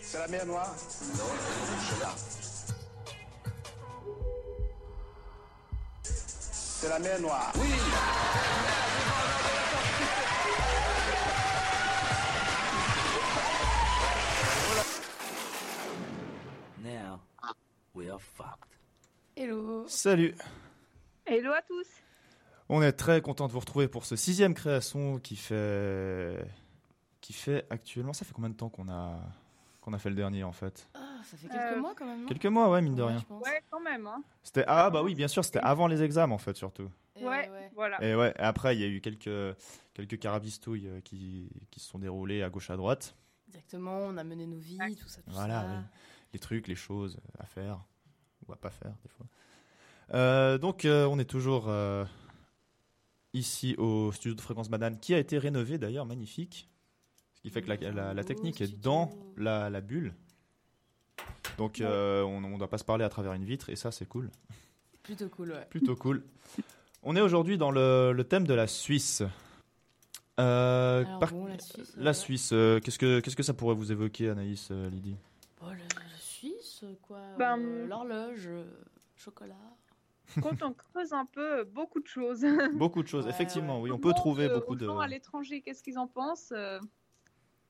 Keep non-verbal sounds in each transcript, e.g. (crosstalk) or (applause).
C'est la mer Noire Non, je là. C'est la mer Noire. Oui Now, we are fucked. Hello. Salut Hello à tous. On est très content de vous retrouver pour ce sixième création qui fait qui fait actuellement. Ça fait combien de temps qu'on a qu'on a fait le dernier en fait? Ah, ça fait quelques Euh, mois quand même. Quelques mois, ouais, mine de Ouais, rien. Ouais, quand même. Hein. C'était ah bah oui, bien sûr, c'était avant les examens en fait surtout. Et Ouais, ouais. voilà. Et ouais, et après il y a eu quelques quelques carabistouilles euh, qui qui se sont déroulées à gauche à droite. Exactement, on a mené nos vies, tout ça, tout Voilà, ça. oui. les trucs, les choses à faire ou à pas faire des fois. Euh, donc euh, on est toujours euh, ici au studio de Fréquence Banane qui a été rénové d'ailleurs, magnifique. Ce qui fait que la, la- la technique est Studio. dans la, la bulle. Donc euh, on ne doit pas se parler à travers une vitre et ça c'est cool, Plutôt cool, ouais. plutôt cool. On est aujourd'hui dans le, le thème de la Suisse. Euh, Alors par- bon, la Suisse. la euh, Suisse, euh, qu'est-ce que qu'est-ce que ça pourrait vous évoquer, Anaïs, euh, Lydie? Bon, la, la Suisse, quoi. Ben, euh, L'horloge, euh, chocolat. Quand on creuse un peu, beaucoup de choses. (laughs) Beaucoup de choses, effectivement, oui, on On peut trouver beaucoup de. gens à l'étranger, qu'est-ce qu'ils en pensent euh,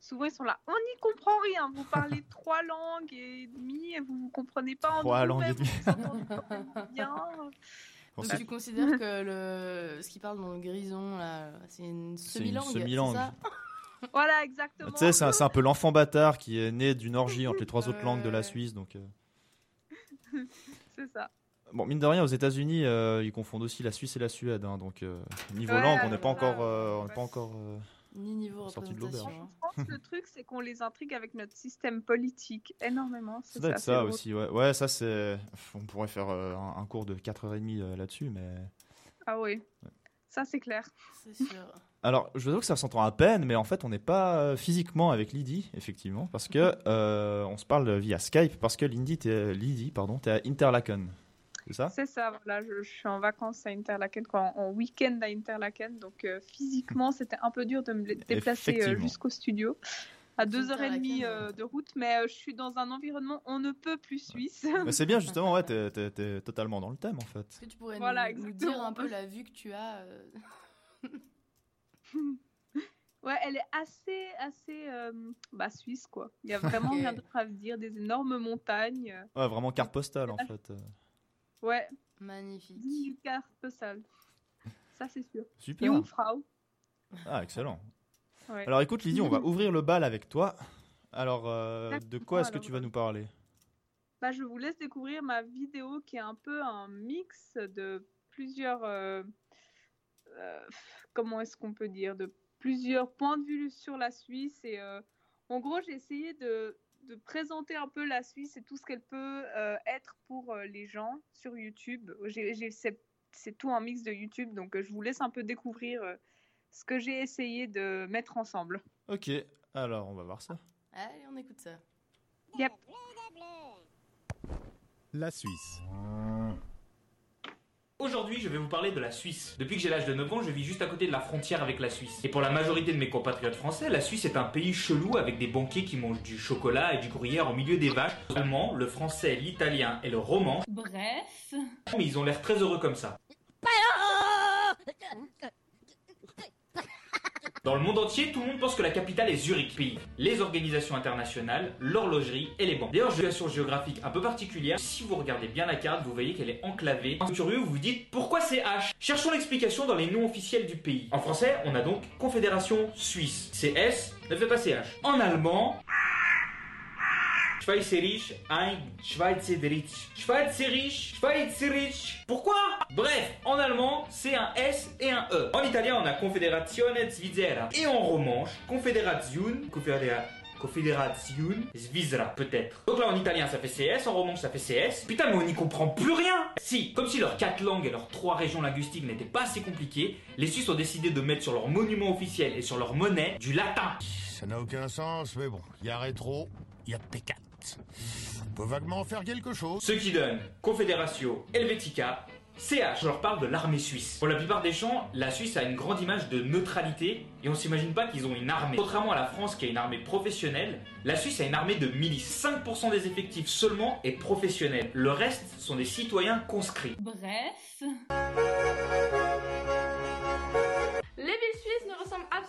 Souvent, ils sont là. On n'y comprend rien. Vous parlez (laughs) trois langues et demie et vous vous comprenez pas en Trois langues et demie. (laughs) bien. Donc tu considères que le, ce qui parle dans le grison, c'est une semi-langue semi-langue. c'est ça Voilà, exactement. Tu sais, c'est un, peu l'enfant bâtard qui est né d'une orgie entre les trois autres langues de la Suisse. Donc, euh. C'est ça. Bon, mine de rien, aux États-Unis, euh, ils confondent aussi la Suisse et la Suède. hein, donc, euh, niveau Ouais, langue, on n'est pas voilà, encore, euh, on n'est ouais. pas encore. euh, Ni niveau Sorti de représentation. l'auberge. hein. Je pense que le truc, c'est qu'on les intrigue avec notre système politique énormément. Ça doit être ça drôle. aussi. Ouais, ouais, ça c'est. On pourrait faire euh, un, un cours de 4h30 euh, là-dessus, mais. Ah oui. Ça, c'est clair. C'est sûr. (laughs) Alors, je veux dire que ça s'entend à peine, mais en fait, on n'est pas euh, physiquement avec Lydie, effectivement, parce que (laughs) euh, on se parle via Skype, parce que Lydie, t'es, Lydie, pardon, t'es à Interlaken. C'est ça? C'est ça, voilà, je, je suis en vacances à Interlaken, quoi, en, en week-end à Interlaken, donc euh, physiquement (laughs) c'était un peu dur de me déplacer euh, jusqu'au studio, à deux heures et demie Interlaken, euh, de route, mais euh, je suis dans un environnement on ne peut plus suisse. Mais c'est bien, justement, ouais, (laughs) t'es, t'es- t'es totalement dans le thème, en fait. Est-ce que tu pourrais Voilà, nous, nous dire un peu la vue que tu as euh, (laughs) ouais, elle est assez, assez euh, bah, suisse, quoi. Il y a vraiment rien d'autre à dire, des énormes montagnes. Ouais, vraiment carte postale, en fait. Ouais, Magnifique. 10 000 cartes postales. Ça, c'est sûr. Super. Jungfrau. Ah, excellent. Ouais. Alors, écoute, Lydie, on va ouvrir le bal avec toi. Alors, euh, de quoi est-ce que tu vas nous parler? Bah, je vous laisse découvrir ma vidéo qui est un peu un mix de plusieurs. euh, euh, comment est-ce qu'on peut dire? De plusieurs points de vue sur la Suisse. Et euh, en gros, j'ai essayé de, de présenter un peu la Suisse et tout ce qu'elle peut euh, être pour euh, les gens sur YouTube. C'est, tout un mix de YouTube, donc euh, je vous laisse un peu découvrir euh, ce que j'ai essayé de mettre ensemble. Ok, alors, on va voir ça. Allez, on écoute ça. Yep. La Suisse. Aujourd'hui, je vais vous parler de la Suisse. Depuis que j'ai l'âge de 9 ans, je vis juste à côté de la frontière avec la Suisse. Et pour la majorité de mes compatriotes français, la Suisse est un pays chelou avec des banquiers qui mangent du chocolat et du gruyère au milieu des vaches. L'allemand, le français, l'italien et le roman, Bref. mais ils ont l'air très heureux comme ça. Dans le monde entier, tout le monde pense que la capitale est Zurich, pays. Les organisations internationales, l'horlogerie et les banques. D'ailleurs, situation géographique un peu particulière. Si vous regardez bien la carte, vous voyez qu'elle est enclavée. Curieux, vous vous dites pourquoi c'est H? Cherchons l'explication dans les noms officiels du pays. En français, on a donc Confédération Suisse. C'est S ne fait pas CH. En allemand, Schweizerisch, ein Schweizerdeutsch. Schweizerisch, Schweizerisch. Pourquoi? Bref, en allemand, c'est un S et un E. En italien, on a Confederazione Svizzera. Et en romanche, Confederation, Confedera- Confederation Svizzera, peut-être. Donc là, en italien, ça fait CS, en romanche, ça fait CS. Putain, mais on n'y comprend plus rien Si, comme si leurs quatre langues et leurs trois régions linguistiques n'étaient pas assez compliquées, les Suisses ont décidé de mettre sur leur monument officiel et sur leur monnaie du latin. Ça n'a aucun sens, mais bon, il y a rétro, il y a P4. On peut vaguement faire quelque chose. Ce qui donne Confederatio Helvetica CH, je leur parle de l'armée suisse. Pour la plupart des gens, la Suisse a une grande image de neutralité et on s'imagine pas qu'ils ont une armée. Contrairement à la France qui a une armée professionnelle, la Suisse a une armée de milices. 5% des effectifs seulement est professionnel. Le reste sont des citoyens conscrits. Bref.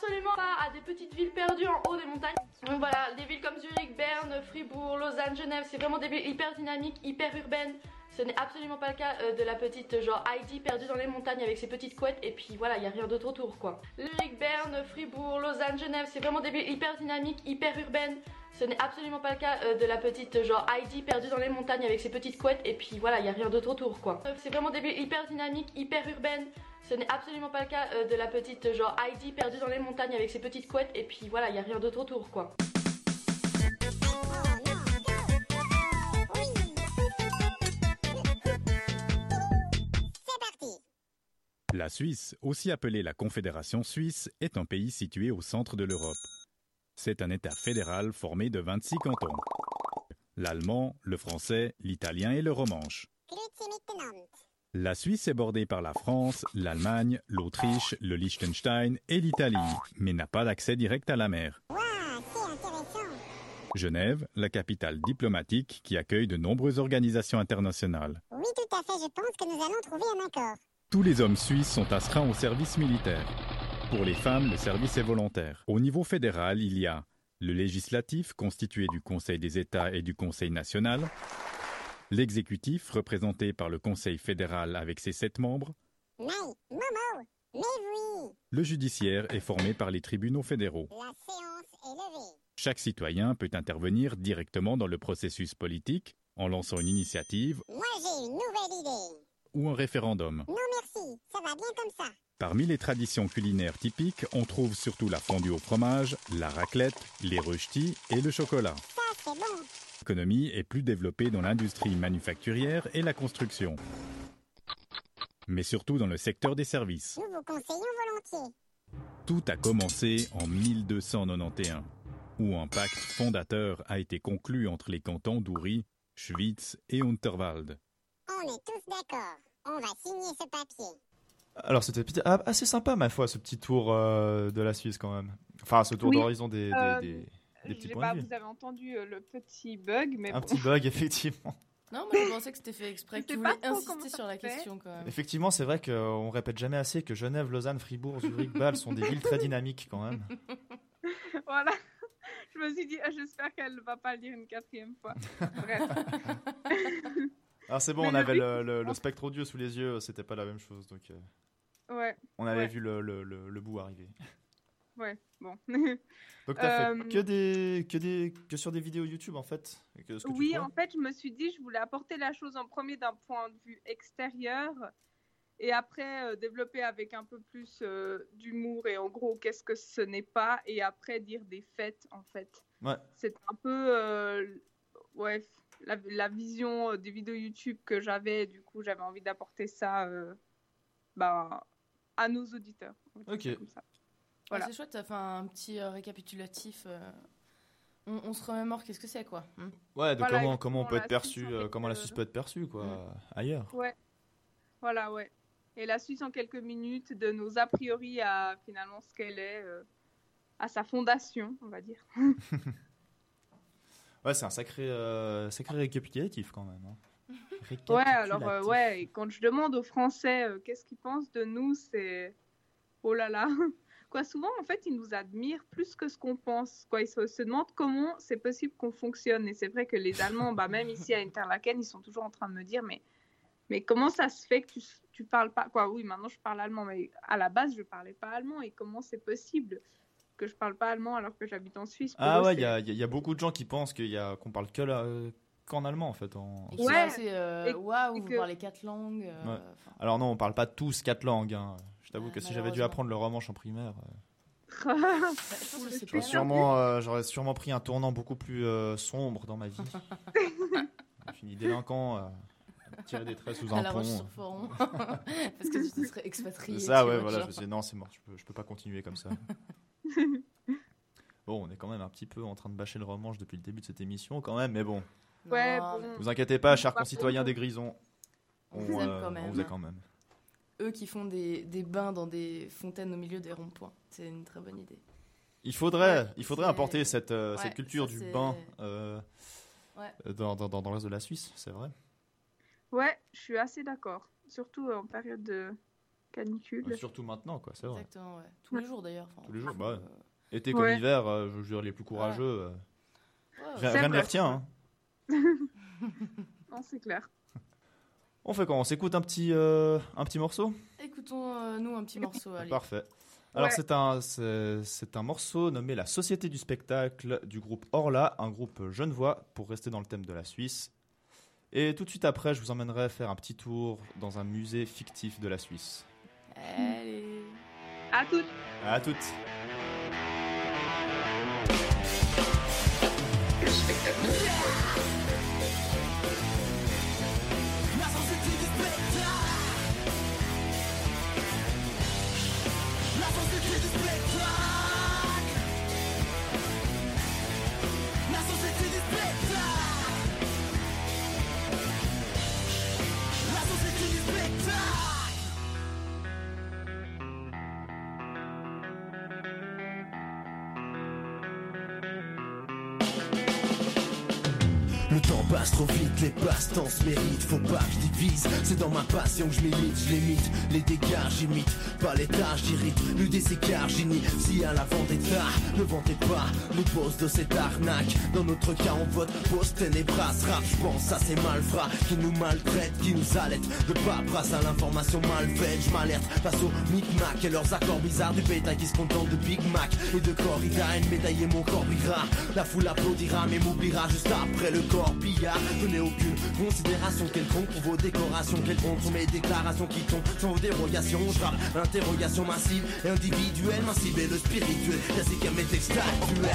Absolument pas à des petites villes perdues en haut des montagnes. Donc voilà, des villes comme Zurich, Berne, Fribourg, Lausanne, Genève, c'est vraiment des villes hyper dynamiques, hyper urbaines. Ce n'est absolument pas le cas euh, de la petite genre Heidi perdue dans les montagnes avec ses petites couettes et puis voilà, il n'y a rien d'autre autour quoi. Zurich, Berne, Fribourg, Lausanne, Genève, c'est vraiment des villes hyper dynamiques, hyper urbaines. Ce n'est absolument pas le cas euh, de la petite genre Heidi perdue dans les montagnes avec ses petites couettes et puis voilà, il n'y a rien d'autre autour quoi. Euh, C'est vraiment des villes hyper dynamiques, hyper urbaines. Ce n'est absolument pas le cas euh, de la petite genre Heidi perdue dans les montagnes avec ses petites couettes et puis voilà, il n'y a rien d'autre autour quoi. La Suisse, aussi appelée la Confédération suisse, est un pays situé au centre de l'Europe. C'est un État fédéral formé de 26 cantons. L'allemand, le français, l'italien et le romanche. La Suisse est bordée par la France, l'Allemagne, l'Autriche, le Liechtenstein et l'Italie, mais n'a pas d'accès direct à la mer. Genève, la capitale diplomatique qui accueille de nombreuses organisations internationales. Oui, tout à fait, je pense que nous allons trouver un accord. Tous les hommes suisses sont astreints au service militaire. Pour les femmes, le service est volontaire. Au niveau fédéral, il y a le législatif, constitué du Conseil des États et du Conseil national, l'exécutif, représenté par le Conseil fédéral avec ses sept membres, Mais, Momo, mais oui, le judiciaire est formé par les tribunaux fédéraux. la séance est levée. Chaque citoyen peut intervenir directement dans le processus politique en lançant une initiative Moi j'ai une nouvelle idée. Ou un référendum. Non merci, ça va bien comme ça. Parmi les traditions culinaires typiques, on trouve surtout la fondue au fromage, la raclette, les röstis et le chocolat. Ça c'est bon. L'économie est plus développée dans l'industrie manufacturière et la construction. Mais surtout dans le secteur des services. Nous vous conseillons volontiers. Tout a commencé en 1291, où un pacte fondateur a été conclu entre les cantons d'Uri, Schwyz et Unterwald. On est tous d'accord. On va signer ce papier. Alors c'était ah, assez sympa ma foi ce petit tour euh, de la Suisse quand même. Enfin ce tour Oui, d'horizon des, des, euh, des- des Je petits points pas, de vue. vous avez entendu euh, le petit bug, mais Un bon. petit bug (laughs) effectivement. Non, moi je pensais que c'était fait exprès, que tu voulais insister sur la fait. question quand même. Effectivement c'est vrai qu'on répète jamais assez que Genève, Lausanne, Fribourg, Zurich, Bâle sont des villes très dynamiques quand même. (laughs) voilà. Je me suis dit, ah, j'espère qu'elle ne va pas le dire une quatrième fois. Bref. (laughs) Alors c'est bon Mais on avait le, le- le spectre audio sous les yeux, c'était pas la même chose donc euh, Ouais, on avait Ouais. vu le, le- bout arriver. ouais, bon. (laughs) Donc t'as Euh, fait que des que des que sur des vidéos YouTube en fait. que ce que tu Oui, en fait, je me suis dit, je voulais apporter la chose en premier d'un point de vue extérieur et après euh, développer avec un peu plus euh, d'humour et en gros, qu'est-ce que ce n'est pas et après dire des faits en fait. Ouais. C'est un peu ouais, la, la vision euh, des vidéos YouTube que j'avais, du coup, j'avais envie d'apporter ça euh, bah, à nos auditeurs. Ok. ça. Ouais, Voilà. c'est chouette, t'as fait un petit euh, récapitulatif. euh, On, on se remémore qu'est-ce que c'est quoi. hmm. Ouais, de Voilà, comment comment on peut être la perçu euh, comment la Suisse peut être perçue quoi Mm. ailleurs. Ouais. Voilà, ouais. Et la Suisse en quelques minutes, de nos a priori à finalement ce qu'elle est, euh, à sa fondation, on va dire. (laughs) Ouais, c'est un sacré euh, sacré récapitulatif quand même. hein. (laughs) Ouais, alors euh, ouais, et quand je demande aux Français euh, qu'est-ce qu'ils pensent de nous, c'est oh là là. (laughs) Quoi, souvent en fait, ils nous admirent plus que ce qu'on pense. Quoi, ils se, se demandent comment c'est possible qu'on fonctionne. Et c'est vrai que les Allemands, bah même ici à Interlaken, ils sont toujours en train de me dire mais mais comment ça se fait que tu tu parles pas? Quoi Oui, maintenant je parle allemand, mais à la base je parlais pas allemand. Et comment c'est possible? Que je parle pas allemand alors que j'habite en Suisse Ah eux, ouais, c'est- il y a, y y beaucoup de gens qui pensent qu'il y a qu'on parle que la- euh, qu'en allemand en fait. En... Ouais, assez, euh, et- waouh, vous que- parlez quatre langues. euh, Ouais. Alors non, on parle pas tous quatre langues. hein. Je t'avoue Ouais, que si j'avais dû apprendre le romanche en primaire, euh, (laughs) c'est j'aurais sûrement, euh, j'aurais sûrement pris un tournant beaucoup plus euh, sombre dans ma vie. (laughs) J'ai fini délinquant, euh, tirer des traits sous un la pont. roche sur (laughs) parce que tu te serais expatrié. C'est ça, ouais, voilà. Je me suis dit, non, c'est mort, je peux, je peux pas continuer comme ça. (laughs) bon, on est quand même un petit peu en train de bâcher le romanche depuis le début de cette émission, quand même, mais bon. Ouais, bon. Vous inquiétez pas, chers concitoyens des Grisons. on, vous aime euh, quand on même. vous aime quand même. Eux qui font des, des bains dans des fontaines au milieu des ronds-points. C'est une très bonne idée. Il faudrait, Ouais, il faudrait apporter cette, euh, ouais, cette culture ça, du bain euh, Ouais. dans, dans, dans, dans le reste de la Suisse, c'est vrai. Ouais, je suis assez d'accord. Surtout en période de canicule. Euh, surtout maintenant, quoi, c'est vrai. Exactement, ouais. Tous les jours d'ailleurs. Enfin, Tous les jours, bah ouais. euh, Été comme Ouais. hiver, euh, je veux dire, les plus courageux, euh, ouais, rien, ne les retient. hein. Non, c'est clair. (laughs) On fait quoi? On s'écoute un petit, euh, un petit morceau? Écoutons, euh, nous, un petit morceau. Allez. Parfait. Alors Ouais. c'est un, c'est un morceau nommé La Société du spectacle du groupe Orla, un groupe genevois pour rester dans le thème de la Suisse. Et tout de suite après, je vous emmènerai faire un petit tour dans un musée fictif de la Suisse. Allez. À toutes. À toutes. La passe trop vite, les passe-temps se méritent. Faut pas que je divise, c'est dans ma passion que je milite. Je limite, les dégâts j'imite Pas tâches j'irrite, plus des écarts j'initie à la vendetta, ne vantez pas Les boss de cette arnaque. Dans notre cas on vote post ténébras Rap, je pense à ces malfrats Qui nous maltraitent, qui nous allaitent. De paperasse à l'information mal faite Je m'alerte face aux micmacs Et leurs accords bizarres du bétail qui se contentent de Big Mac Et de corrida, une médaille et mon corps brillera La foule applaudira mais m'oubliera juste après le corps pillard Je n'ai aucune considération. Quelconque pour vos décorations? Quelconque sont mes déclarations qui tombent sans vos dérogations? Je rappe l'interrogation massive et individuelle Massive et le spirituel, ainsi qu'à mes textes actuels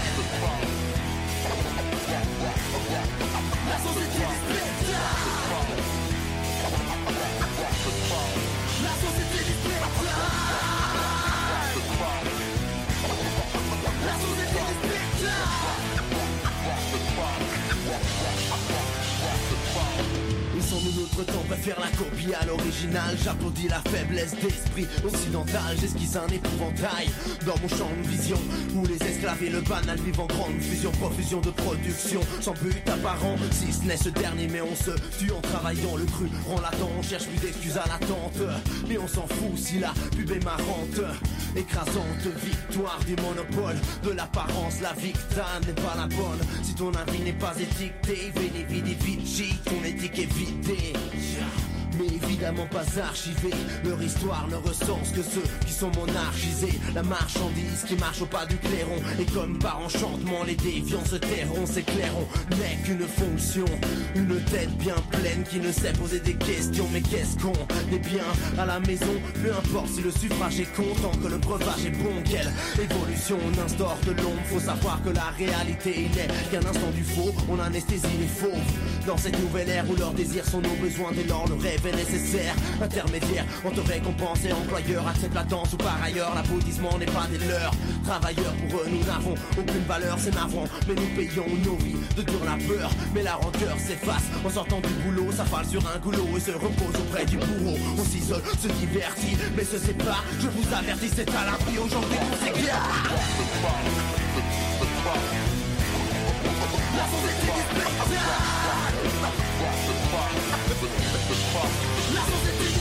sans nous notre temps préfère la copie à l'original. J'applaudis la faiblesse d'esprit occidental. J'esquisse un épouvantail dans mon champ de vision Où les esclaves et le banal vivent en grande fusion Profusion de production. Sans but apparent Si ce n'est ce dernier mais on se tue en travaillant le cru. Rend latent, on cherche plus d'excuses à l'attente Mais on s'en fout si la pub est marrante. Écrasante victoire du monopole De l'apparence. La victime n'est pas la bonne. Si ton avis n'est pas étiqueté Veni vidi vici ton éthique est 家。Évidemment pas archivé Leur histoire ne recense que ceux qui sont monarchisés. La marchandise qui marche au pas du clairon. Et comme par enchantement les déviants se tairont C'est clairon n'est qu'une fonction Une tête bien pleine qui ne sait poser des questions. Mais qu'est-ce qu'on est bien à la maison? Peu importe si le suffrage est content que le breuvage est bon Quelle évolution on instaure de l'ombre? Faut savoir que la réalité n'est qu'un instant du faux. On anesthésie les faux Dans cette nouvelle ère où leurs désirs sont nos besoins. Dès lors le rêve est nécessaire Intermédiaire. Entre récompense et employeur Accepte la danse ou par ailleurs L'applaudissement n'est pas des leurs. Travailleurs pour eux nous n'avons aucune valeur C'est navrant. Mais nous payons nos vies de dur labeur. Mais la rancœur s'efface en sortant du boulot Ça fale sur un goulot et se repose auprès du bourreau. On s'isole, se divertit mais se sépare. Je vous avertis c'est à l'impie aujourd'hui qu'on s'égare La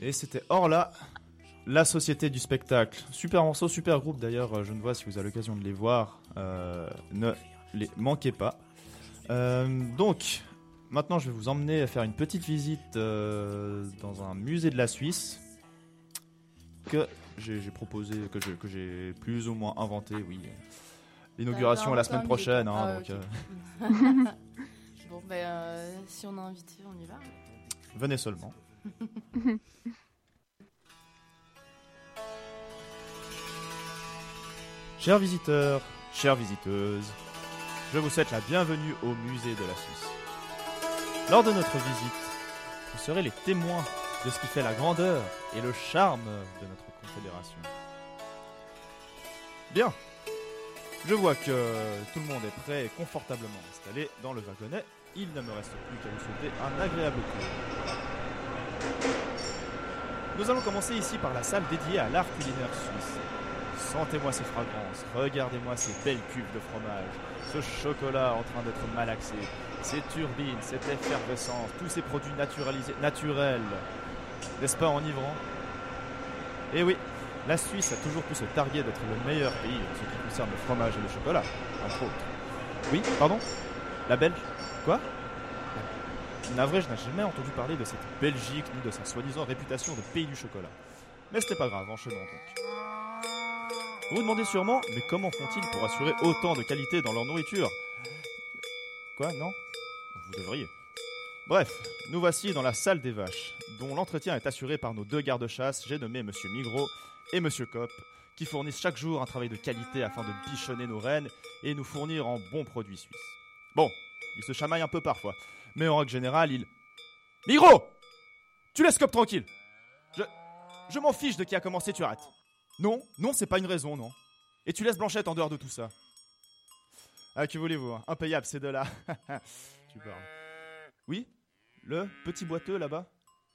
Et c'était Orla, la société du spectacle. Super morceau, super groupe d'ailleurs. euh, Je ne vois si vous avez l'occasion de les voir. euh, ne les manquez pas. Euh, donc, maintenant je vais vous emmener à faire une petite visite euh, dans un musée de la Suisse. Que j'ai proposé, que j'ai plus ou moins inventé, oui. L'inauguration est la semaine prochaine, est hein, donc Ah, (laughs) bon, ben, si on a invité, on y va. venez seulement. (laughs) Chers visiteurs, chères visiteuses, je vous souhaite la bienvenue au musée de la Suisse. Lors de notre visite, vous serez les témoins de ce qui fait la grandeur et le charme de notre confédération. Bien, je vois que tout le monde est prêt et confortablement installé dans le wagonnet. Il ne me reste plus qu'à vous souhaiter un agréable cours. Nous allons commencer ici par la salle dédiée à l'art culinaire suisse. Sentez-moi ces fragrances, regardez-moi ces belles cuves de fromage, ce chocolat en train d'être malaxé, ces turbines, cette effervescence, tous ces produits naturalisés, naturels. N'est-ce pas enivrant? Eh oui, la Suisse a toujours pu se targuer d'être le meilleur pays en ce qui concerne le fromage et le chocolat, entre autres. Oui, pardon? La Belge? Quoi? Navré, je n'ai jamais entendu parler de cette Belgique ni de sa soi-disant réputation de pays du chocolat. Mais ce n'est pas grave, enchaînons donc. Vous vous demandez sûrement, mais comment font-ils pour assurer autant de qualité dans leur nourriture? Quoi, non? Vous devriez. Bref, nous voici dans la salle des vaches, dont l'entretien est assuré par nos deux gardes-chasse, j'ai nommé Monsieur Migros et Monsieur Cop, qui fournissent chaque jour un travail de qualité afin de bichonner nos rennes et nous fournir en bons produits suisses. Bon, ils se chamaillent un peu parfois, mais en règle générale, ils... Migros Tu laisses Cop tranquille Je... Je m'en fiche de qui a commencé, tu arrêtes. Non, non, c'est pas une raison, non. Et tu laisses Blanchette en dehors de tout ça. Ah, que voulez-vous hein Impayable, ces deux-là. (laughs) tu parles. Oui? Le petit boiteux là-bas?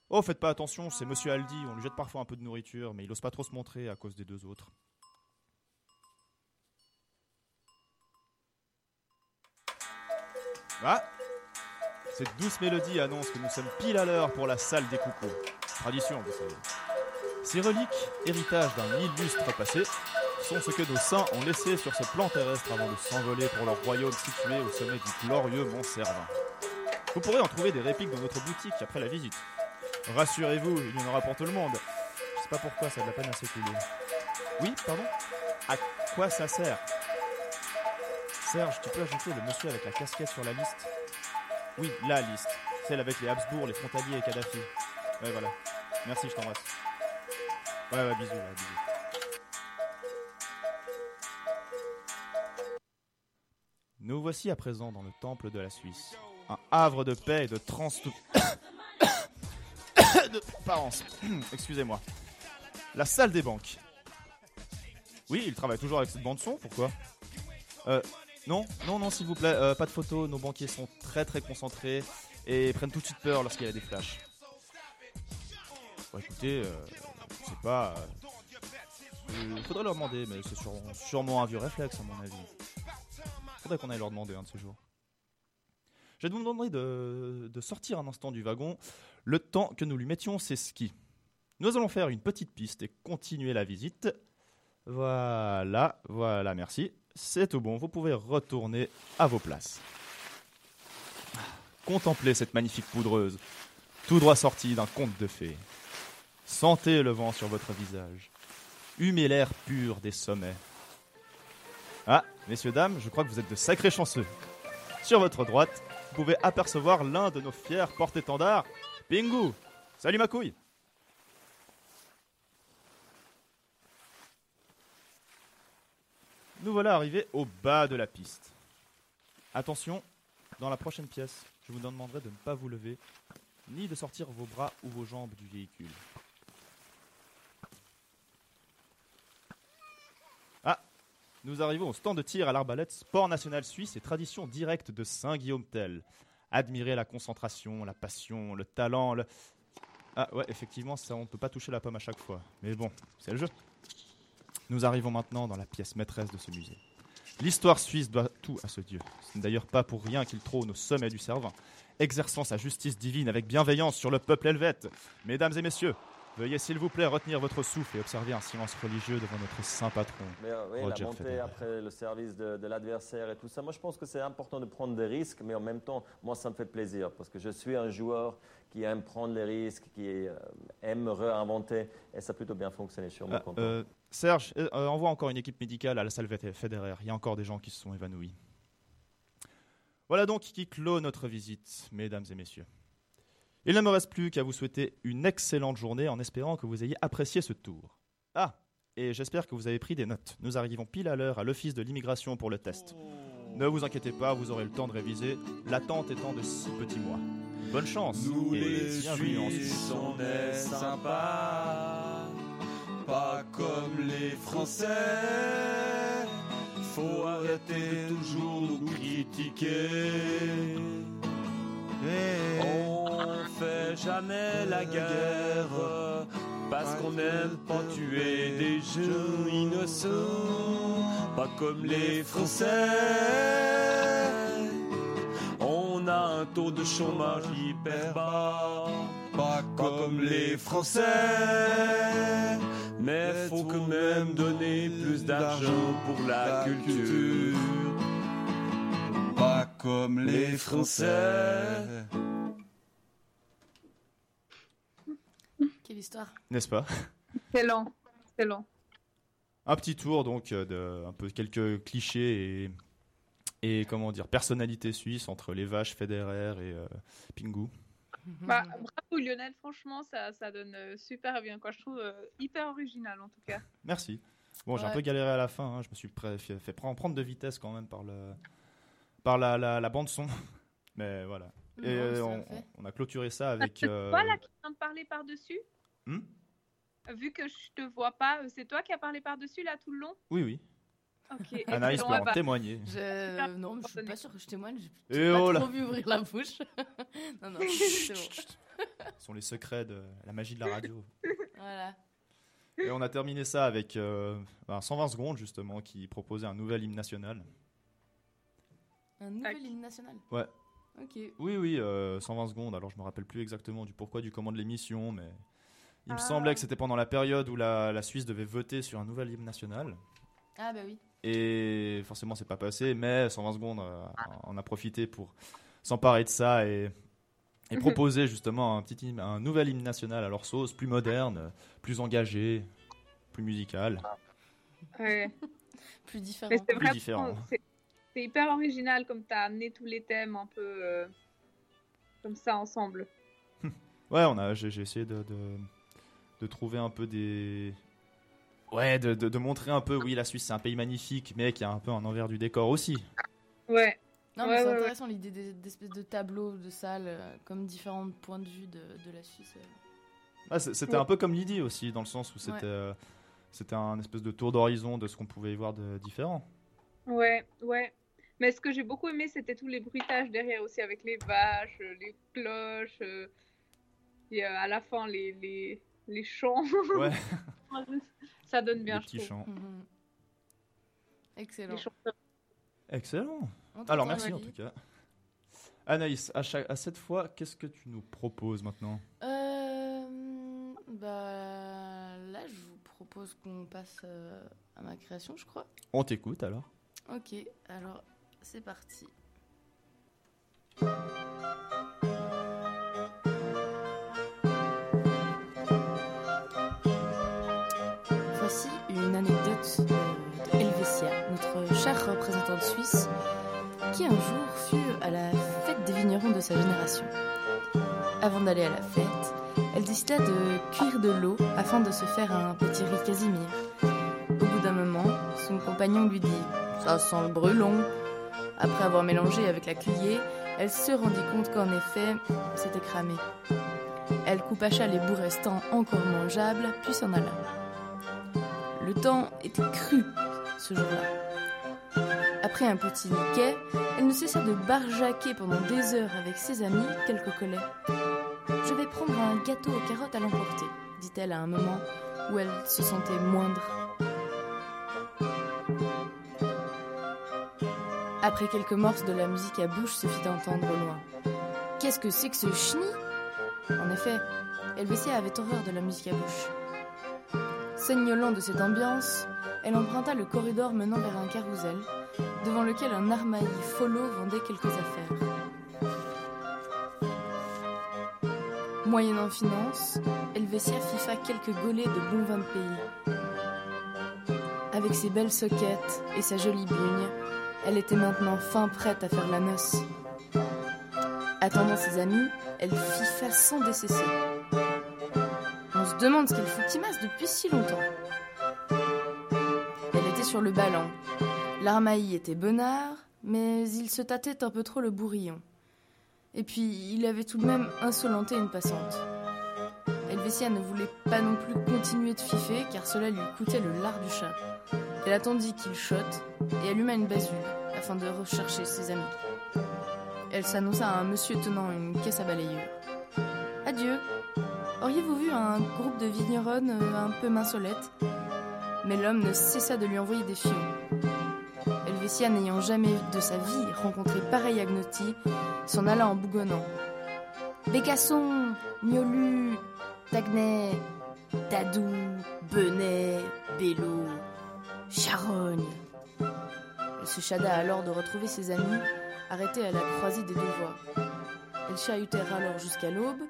Oh, faites pas attention, c'est Monsieur Aldi. On lui jette parfois un peu de nourriture, mais il ose pas trop se montrer à cause des deux autres. Ah Cette douce mélodie annonce que nous sommes pile à l'heure pour la salle des coucous. Tradition, vous savez. Ces reliques, héritage d'un illustre passé, sont ce que nos saints ont laissé sur ce plan terrestre avant de s'envoler pour leur royaume situé au sommet du glorieux Mont Cervin. Vous pourrez en trouver des répliques dans notre boutique après la visite. Rassurez-vous, il y en aura pour tout le monde. Je sais pas pourquoi ça a de la peine à s'écouler. Oui, pardon? À quoi ça sert? Serge, tu peux ajouter le monsieur avec la casquette sur la liste? Oui, la liste. Celle avec les Habsbourg, les frontaliers et Kadhafi. Ouais, voilà. Merci, je t'embrasse. Ouais, ouais, bisous, ouais, bisous. Nous voici à présent dans le temple de la Suisse. Un havre de paix et de trans... (coughs) de transparence. (coughs) Excusez-moi. La salle des banques. Oui, il travaille toujours avec cette bande son, pourquoi? Euh, non, non, non, s'il vous plaît, euh, pas de photos, nos banquiers sont très très concentrés et prennent tout de suite peur lorsqu'il y a des flashs. Bon, écoutez, euh, sais pas... euh, Il faudrait leur demander, mais c'est sûrement, un vieux réflexe à mon avis. Faudrait qu'on aille leur demander un de ces jours. Je vous demander de, de sortir un instant du wagon le temps que nous lui mettions ses skis. Nous allons faire une petite piste et continuer la visite. Voilà, voilà, merci. C'est tout bon, vous pouvez retourner à vos places. Contemplez cette magnifique poudreuse, tout droit sortie d'un conte de fées. Sentez le vent sur votre visage. Humez l'air pur des sommets. Ah, messieurs, dames, je crois que vous êtes de sacrés chanceux. Sur votre droite, vous pouvez apercevoir l'un de nos fiers porte-étendards, Pingu. Salut ma couille. Nous voilà arrivés au bas de la piste. Attention, dans la prochaine pièce, je vous demanderai de ne pas vous lever, ni de sortir vos bras ou vos jambes du véhicule. Ah, nous arrivons au stand de tir à l'arbalète, sport national suisse et tradition directe de Saint-Guillaume-Tel. Admirez la concentration, la passion, le talent, le... Ah ouais, effectivement, ça, on ne peut pas toucher la pomme à chaque fois. Mais bon, c'est le jeu. Nous arrivons maintenant dans la pièce maîtresse de ce musée. L'histoire suisse doit tout à ce dieu. Ce n'est d'ailleurs pas pour rien qu'il trône au sommet du Cervin, exerçant sa justice divine avec bienveillance sur le peuple helvète. Mesdames et messieurs, Veuillez s'il vous plaît retenir votre souffle et observer un silence religieux devant notre saint patron. Mais euh, oui, Roger la montée Federer. après le service de, de l'adversaire et tout ça, moi je pense que c'est important de prendre des risques, mais en même temps, moi ça me fait plaisir parce que je suis un joueur qui aime prendre les risques, qui euh, aime réinventer et ça a plutôt bien fonctionné. Suis vraiment Ah, content. euh, Serge, euh, envoie encore une équipe médicale à la salle Fed- Federer. Il y a encore des gens qui se sont évanouis. Voilà donc qui clôt notre visite, mesdames et messieurs. Il ne me reste plus qu'à vous souhaiter une excellente journée en espérant que vous ayez apprécié ce tour. Ah, et j'espère que vous avez pris des notes. Nous arrivons pile à l'heure à l'office de l'immigration pour le test. Ne vous inquiétez pas, vous aurez le temps de réviser, l'attente étant de six petits mois. Bonne chance Nous et les bienvenue en Suisse. Suisses, on est sympa, pas comme les Français. Faut arrêter toujours nous critiquer. On fait jamais la guerre parce qu'on n'aime pas tuer des jeunes innocents, pas comme les Français. On a un taux de chômage hyper bas, pas comme les Français. Mais faut quand même donner plus d'argent pour la culture, pas comme les Français. Quelle histoire. N'est-ce pas Excellent, excellent. Un petit tour donc euh, de un peu quelques clichés et et comment dire personnalités suisses entre les vaches Federer et euh, Pingu. Bah, bravo Lionel, franchement, ça, ça donne euh, super bien. Quoi. Je trouve euh, hyper original en tout cas. Merci. Bon, j'ai un peu galéré à la fin. hein. Je me suis fait, fait prendre, de vitesse quand même par le par la, la, la bande son. (laughs) Mais voilà. Non, Et on, a clôturé ça avec. C'est euh, toi là qui viens de parler par-dessus? Hmm? Vu que je te vois pas, euh, c'est toi qui as parlé par-dessus là tout le long? Oui, oui. Ok. (laughs) Anaïs peut en bah, témoigner. Je... euh, Non, mais je suis pas sûre que je témoigne. Et J'ai pas oh trop vu ouvrir la bouche. (laughs) non, non, c'est bon. (laughs) Ce sont les secrets de la magie de la radio. Voilà. Et on a terminé ça avec euh, ben, 120 secondes justement qui proposait un nouvel hymne national. Un nouvel hymne national? Ouais. Ok. Oui, oui, euh, 120 secondes. Alors, je me rappelle plus exactement du pourquoi, du comment de l'émission, mais il me Ah. semblait que c'était pendant la période où la, la Suisse devait voter sur un nouvel hymne national. Ah, bah oui. Et forcément, c'est pas passé, mais 120 secondes, euh, on a profité pour s'emparer de ça et, et (laughs) proposer justement un, petit hymne- un nouvel hymne national à leur sauce, plus moderne, plus engagé, plus musical. Ouais. (laughs) Plus différent. Mais c'est Plus vraiment- différent. c'est- hyper original comme tu as amené tous les thèmes un peu euh, comme ça ensemble. (laughs) Ouais, on a, j'ai, j'ai essayé de, de, de trouver un peu des. Ouais, de, de, de montrer un peu, oui, la Suisse c'est un pays magnifique, mais qui a un peu un envers du décor aussi. Ouais. Non, Ouais, mais c'est ouais, ouais. intéressant l'idée des- d'espèces de tableaux, de salles, euh, comme différents points de vue de, de la Suisse. euh. Ah, c'était un peu comme Lydie aussi, dans le sens où c'était, Ouais. euh, c'était un espèce de tour d'horizon de ce qu'on pouvait y voir de différent. Ouais, ouais. Mais ce que j'ai beaucoup aimé, c'était tous les bruitages derrière aussi, avec les vaches, les cloches, euh, et euh, à la fin les, les, les chants. Ouais. (laughs) Ça donne bien, Les je petits trouve. chants. Mhm. Excellent. Excellent. Alors merci en tout cas. Anaïs, à, chaque, à cette fois, qu'est-ce que tu nous proposes maintenant? Euh, bah, là, je vous propose qu'on passe euh, à ma création, je crois. On t'écoute alors. Ok, alors c'est parti. Qui un jour fut à la fête des vignerons de sa génération. Avant d'aller à la fête, elle décida de cuire de l'eau afin de se faire un petit riz casimir. Au bout d'un moment, son compagnon lui dit Ça sent le brûlon. Après avoir mélangé avec la cuillère, elle se rendit compte qu'en effet, c'était cramé. Elle coupacha les bouts restants encore mangeables, puis s'en alla. Le temps était cru ce jour-là. Après un petit niquet, elle ne cessa de barjaquer pendant des heures avec ses amis qu'elle cocolait. Je vais prendre un gâteau aux carottes à l'emporter, dit-elle à un moment où elle se sentait moindre. Après quelques morses de la musique à bouche se fit entendre au loin. Qu'est-ce que c'est que ce chenille? En effet, Helvetia avait horreur de la musique à bouche. Saignolant de cette ambiance, elle emprunta le corridor menant vers un carrousel, devant lequel un armaillis folot vendait quelques affaires. Moyennant finance, Helvetia fifa quelques golets de bon vin de pays. Avec ses belles soquettes et sa jolie bugne, elle était maintenant fin prête à faire la noce. Attendant ses amis, elle fifa sans décesser. On se demande ce qu'elle fout qui masse depuis si longtemps. Elle était sur le ballon. L'armaillis était bonnard, mais il se tâtait un peu trop le bourrillon. Et puis, il avait tout de même insolenté une passante. Helvetia ne voulait pas non plus continuer de fiffer, car cela lui coûtait le lard du chat. Elle attendit qu'il chotte et alluma une basule, afin de rechercher ses amis. Elle s'annonça à un monsieur tenant une caisse à balayure. Adieu. Auriez-vous vu un groupe de vigneronnes euh, un peu minsolettes Mais l'homme ne cessa de lui envoyer des fions. N'ayant jamais de sa vie rencontré pareil agnotti, s'en alla en bougonnant. Bécasson, Miolu, Dagnay, Dadou, Benet, Bello, Charogne. Elle se chada alors de retrouver ses amis, arrêtés à la croisée des deux voies. Elles chahutèrent alors jusqu'à l'aube,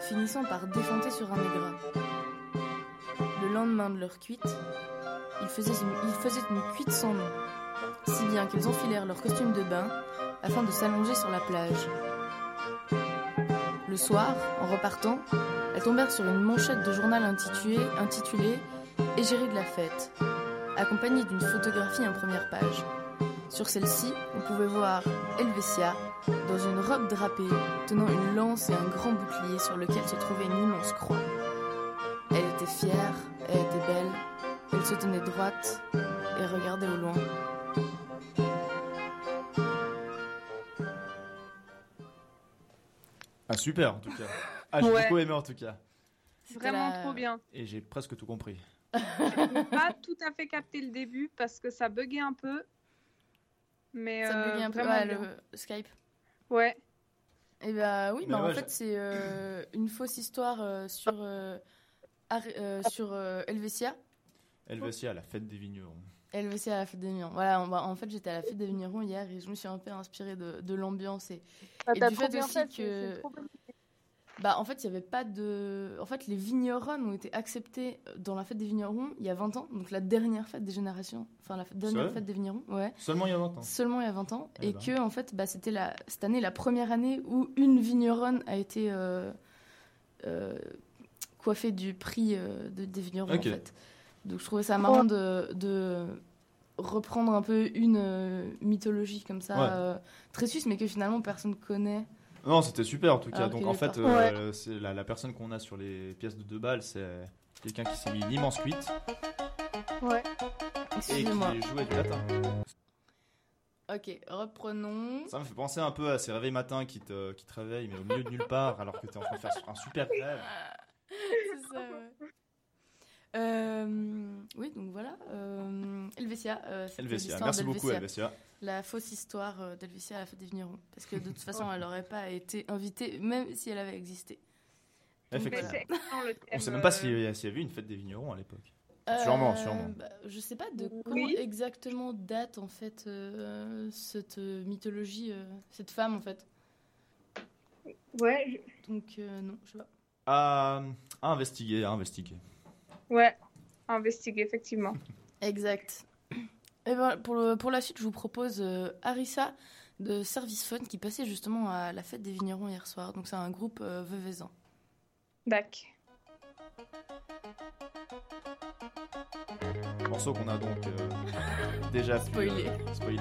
finissant par défanter sur un aigras. Le lendemain de leur cuite, ils faisaient une, ils faisaient une cuite sans nom, si bien qu'elles enfilèrent leur costume de bain afin de s'allonger sur la plage. Le soir, en repartant, elles tombèrent sur une manchette de journal intitulée, intitulée Égérie de la fête, accompagnée d'une photographie en première page. Sur celle-ci, on pouvait voir Helvetia dans une robe drapée, tenant une lance et un grand bouclier sur lequel se trouvait une immense croix. Elle était fière, elle était belle, elle se tenait droite et regardait au loin. Ah super en tout cas. Ah j'ai Ouais. beaucoup aimé en tout cas. Vraiment la- trop bien. Et j'ai presque tout compris. J'ai pas tout à fait capté le début parce que ça buguait un peu. Mais Ça euh, buguait un peu, vraiment ouais, le Skype. Ouais. Et bah oui, Mais bah en fait c'est euh, une fausse histoire euh, sur euh, euh, sur euh, Helvetia. Helvetia, la fête des vignerons. Helvetia à la fête des vignerons. Voilà, en fait j'étais à la fête des vignerons hier et je me suis un peu inspirée de, de l'ambiance et, Ah, et du fait aussi fait, que bah en fait il y avait pas de en fait les vignerons ont été acceptés dans la fête des vignerons il y a 20 ans donc la dernière fête des générations enfin la dernière fête des vignerons ouais Seulement il y a 20 ans? Seulement il y a 20 ans. Eh et ben. que, en fait, bah, c'était la, cette année la première année où une vigneronne a été euh, euh, coiffée du prix euh, de, des vignerons, Ok. en fait. Donc je trouvais ça marrant de, de reprendre un peu une euh, mythologie comme ça, Ouais. euh, très suisse, mais que finalement personne connaît. Non, c'était super en tout cas. Alors Donc en fait, euh, c'est la, la personne qu'on a sur les pièces de deux balles, c'est quelqu'un qui s'est mis une immense cuite Ouais. et Excusez-moi. qui jouait du latin. Ok, reprenons. Ça me fait penser un peu à ces réveils matins qui te, qui te réveillent, mais au milieu de nulle part, alors que tu es en train de faire un super rêve. (laughs) Euh, oui, donc voilà. Euh, Helvetia. euh, Helvetia, merci beaucoup. Helvetia. La fausse histoire euh, d'Helvetia à la fête des vignerons. Parce que de toute façon, elle n'aurait pas été invitée, même si elle avait existé. Donc, Effectivement. On thème, sait même pas euh, s'il y, avait eu une fête des vignerons à l'époque. Euh, Sûrement, sûrement. bah, je sais pas de quand Oui. exactement date en fait euh, cette mythologie, euh, cette femme en fait. Ouais, Donc euh, non, je sais pas. À, à investiguer, à investiguer. Ouais. Investiguer, effectivement. Exact. Et ben, pour, le- pour la suite, je vous propose euh, Harissa de Service Fun qui passait justement à la fête des vignerons hier soir. Donc c'est un groupe euh, veuvezan. Dac. Morceau qu'on a donc euh, (laughs) déjà pu, Spoilé.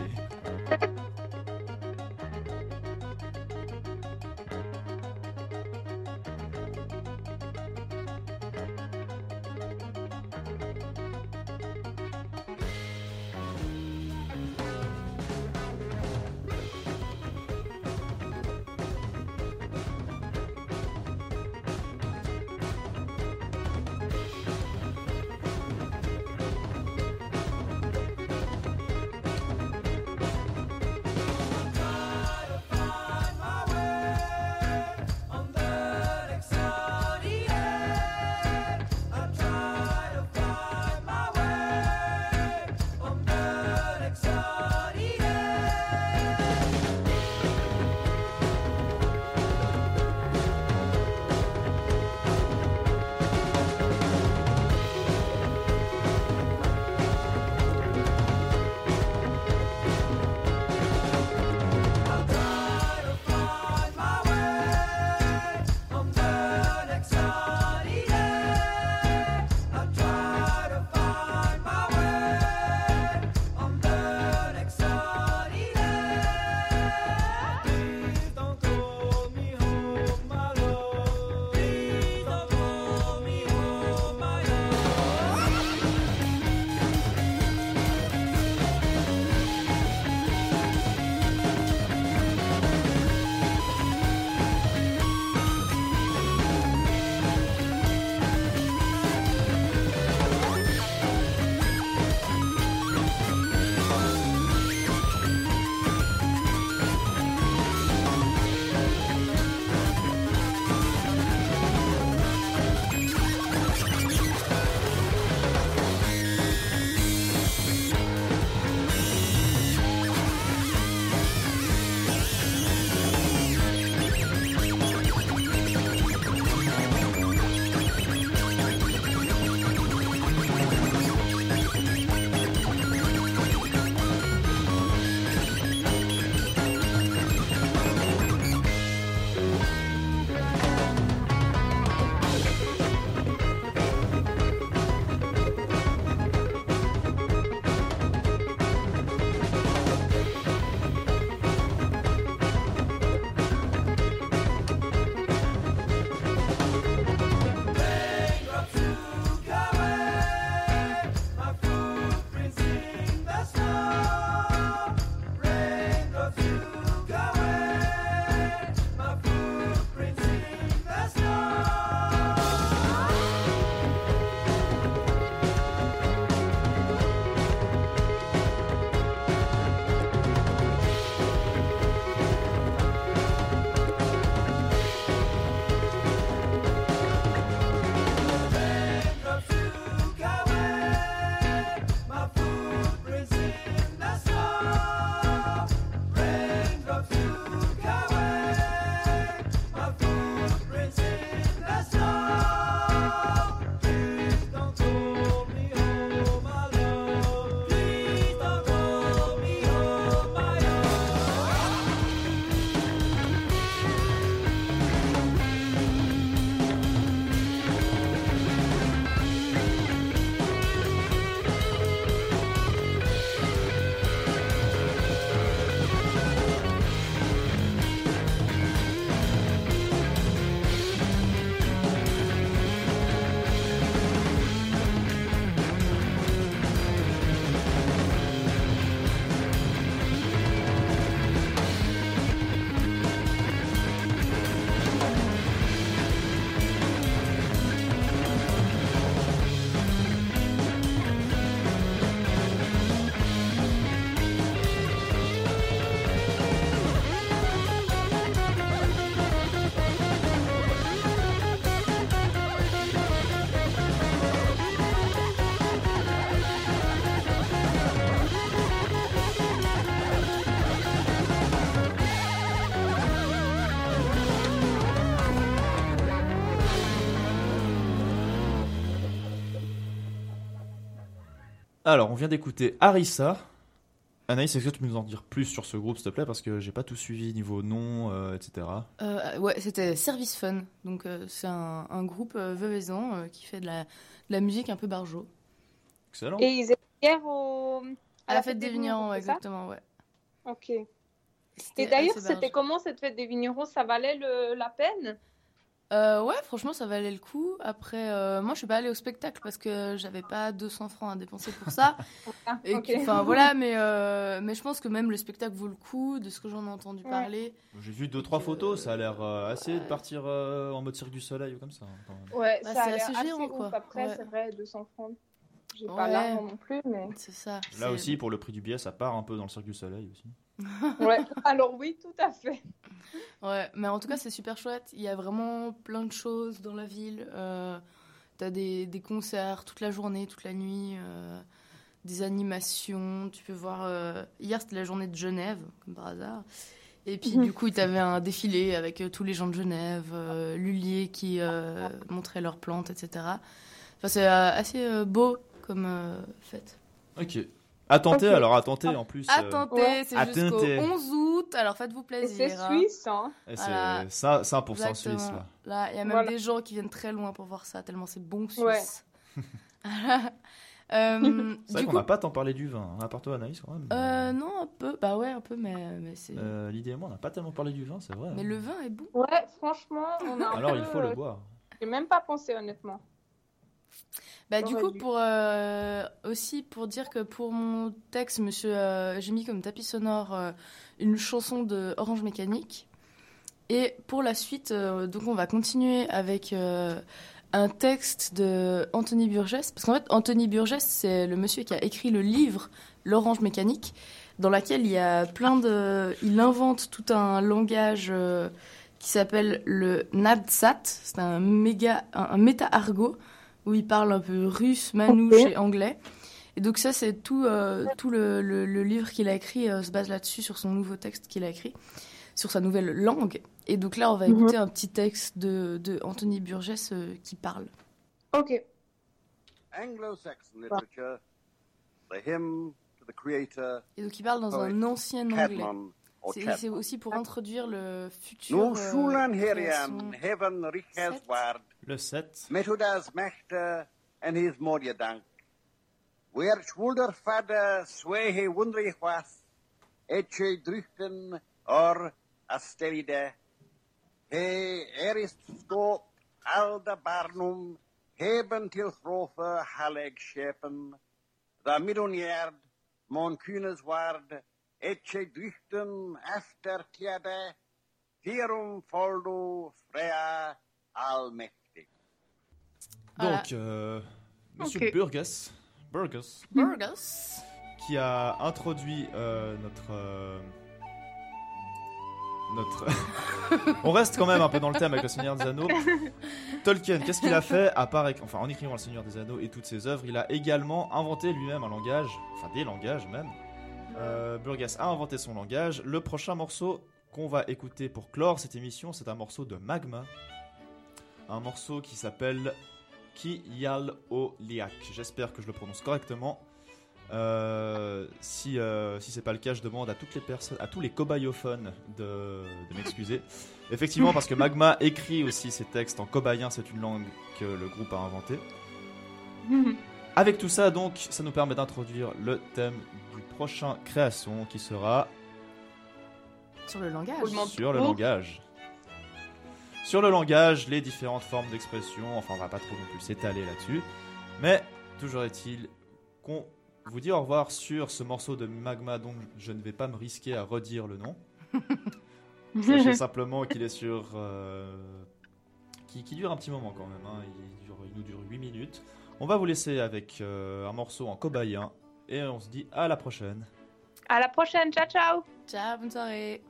Alors, on vient d'écouter Harissa. Anaïs, est-ce que tu peux nous en dire plus sur ce groupe, s'il te plaît? Parce que j'ai pas tout suivi niveau nom, euh, etc. Euh, ouais, c'était Service Fun. Donc, euh, c'est un, un groupe euh, euh, qui fait de la, de la musique un peu barjo. Excellent. Et ils étaient hier au... À la fête des vignerons, ouais, exactement, ouais. Ok. Et d'ailleurs, c'était comment cette fête des vignerons? Ça valait le- la peine? Euh, ouais, franchement, ça valait le coup. Après, euh, moi, je suis pas allée au spectacle parce que j'avais pas 200 francs à dépenser pour ça. (laughs) Ah, Et Enfin, voilà, mais, euh, mais je pense que même le spectacle vaut le coup, de ce que j'en ai entendu Ouais. parler. J'ai vu deux trois photos, ça a l'air euh, assez de partir euh, en mode Cirque du Soleil ou comme ça. hein. Ouais, Bah, ça a c'est l'air assez assez, géant, ouf. quoi. Après, Ouais. c'est vrai, 200 francs. J'ai pas l'argent non plus, mais... C'est ça. Là aussi, pour le prix du billet, ça part un peu dans le Cirque du Soleil aussi. (laughs) Ouais, alors oui, tout à fait. Ouais, mais en tout cas, c'est super chouette. Il y a vraiment plein de choses dans la ville. Euh, T'as des, des concerts toute la journée, toute la nuit, euh, des animations. Tu peux voir. euh, Hier, c'était la journée de Genève, comme par hasard. Et puis, du (laughs) coup, t'avais un défilé avec euh, tous les gens de Genève, euh, Lullier qui euh, montrait leurs plantes, etc. Enfin, c'est euh, assez euh, beau comme euh, fête. Ok. À tenter Ok. alors, à tenter en plus. À euh, Ouais. c'est À jusqu'au tenter. 11 août, alors faites-vous plaisir. c'est hein. suisse, hein et c'est Voilà. ça, 100% Exactement. suisse là. Là, il y a même Voilà. des gens qui viennent très loin pour voir ça, tellement c'est bon suisse. Ouais. (laughs) Euh, C'est vrai qu'on coup, n'a pas tant parlé du vin, hein, à part toi Anaïs quand même. euh, non, un peu. Bah ouais, un peu, mais, mais c'est. Euh, Lydie et moi, on n'a pas tellement parlé du vin, c'est vrai. Mais hein. le vin est bon. Ouais, franchement, on a un Alors peu, il faut le boire. J'ai même pas pensé, honnêtement. Bah du coup, pour euh, aussi pour dire que pour mon texte, Monsieur, euh, j'ai mis comme tapis sonore euh, une chanson de Orange Mécanique. Et pour la suite, donc on va continuer avec un texte de Anthony Burgess, parce qu'en fait Anthony Burgess c'est le monsieur qui a écrit le livre L'Orange Mécanique, dans laquelle il y a plein de, il invente tout un langage qui s'appelle le Nadsat, c'est un méga, un, un méta-argot où il parle un peu russe, manouche et anglais. Et donc ça, c'est tout, euh, tout le, le- le livre qu'il a écrit euh, se base là-dessus, sur son nouveau texte qu'il a écrit, sur sa nouvelle langue. Et donc là, on va Mhm. écouter un petit texte de, de Anthony Burgess euh, qui parle. Ok. Anglo-Saxon literature, the hymn to the creator, Et donc il parle dans un ancien anglais. C'est aussi pour introduire le futur. Euh, le 7. Meshudas Mächte en his Morjedank. Weer schwulder vader zwehe wundrig was, etje drüchten or asteride. He erist scoop alda barnum heben til grofe halleg schepen, da midonjerd mon kunes ward, etje drüchten after tiade, Virum foldu frea almet. Voilà. Donc, euh, Monsieur. Burgess, Burgess, Burgess. qui a introduit euh, notre. euh, notre. (laughs) On reste quand même un peu dans le thème avec le Seigneur des Anneaux. Tolkien, qu'est-ce qu'il a fait à part, enfin, en écrivant le Seigneur des Anneaux et toutes ses œuvres, il a également inventé lui-même un langage, enfin des langages même. Euh, Burgess a inventé son langage. Le prochain morceau qu'on va écouter pour clore cette émission, c'est un morceau de Magma, un morceau qui s'appelle Kiyal Oliak. J'espère que je le prononce correctement. Euh, si euh, si c'est pas le cas, je demande à toutes les personnes, à tous les cobayophones de, de m'excuser. Effectivement, parce que Magma écrit aussi ses textes en cobayen, c'est une langue que le groupe a inventée. Avec tout ça, donc, ça nous permet d'introduire le thème du prochain création qui sera Sur le langage. Sur le langage. Sur le langage, les différentes formes d'expression, enfin on va pas trop non plus s'étaler là-dessus, mais toujours est-il qu'on vous dit au revoir sur ce morceau de Magma dont je ne vais pas me risquer à redire le nom. (laughs) Sachez simplement qu'il est sur... euh, qui, qui dure un petit moment quand même, hein. il, dure- il nous dure 8 minutes. On va vous laisser avec euh, un morceau en cobayen et on se dit à la prochaine. À la prochaine, ciao ciao Ciao, bonne soirée.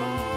alone.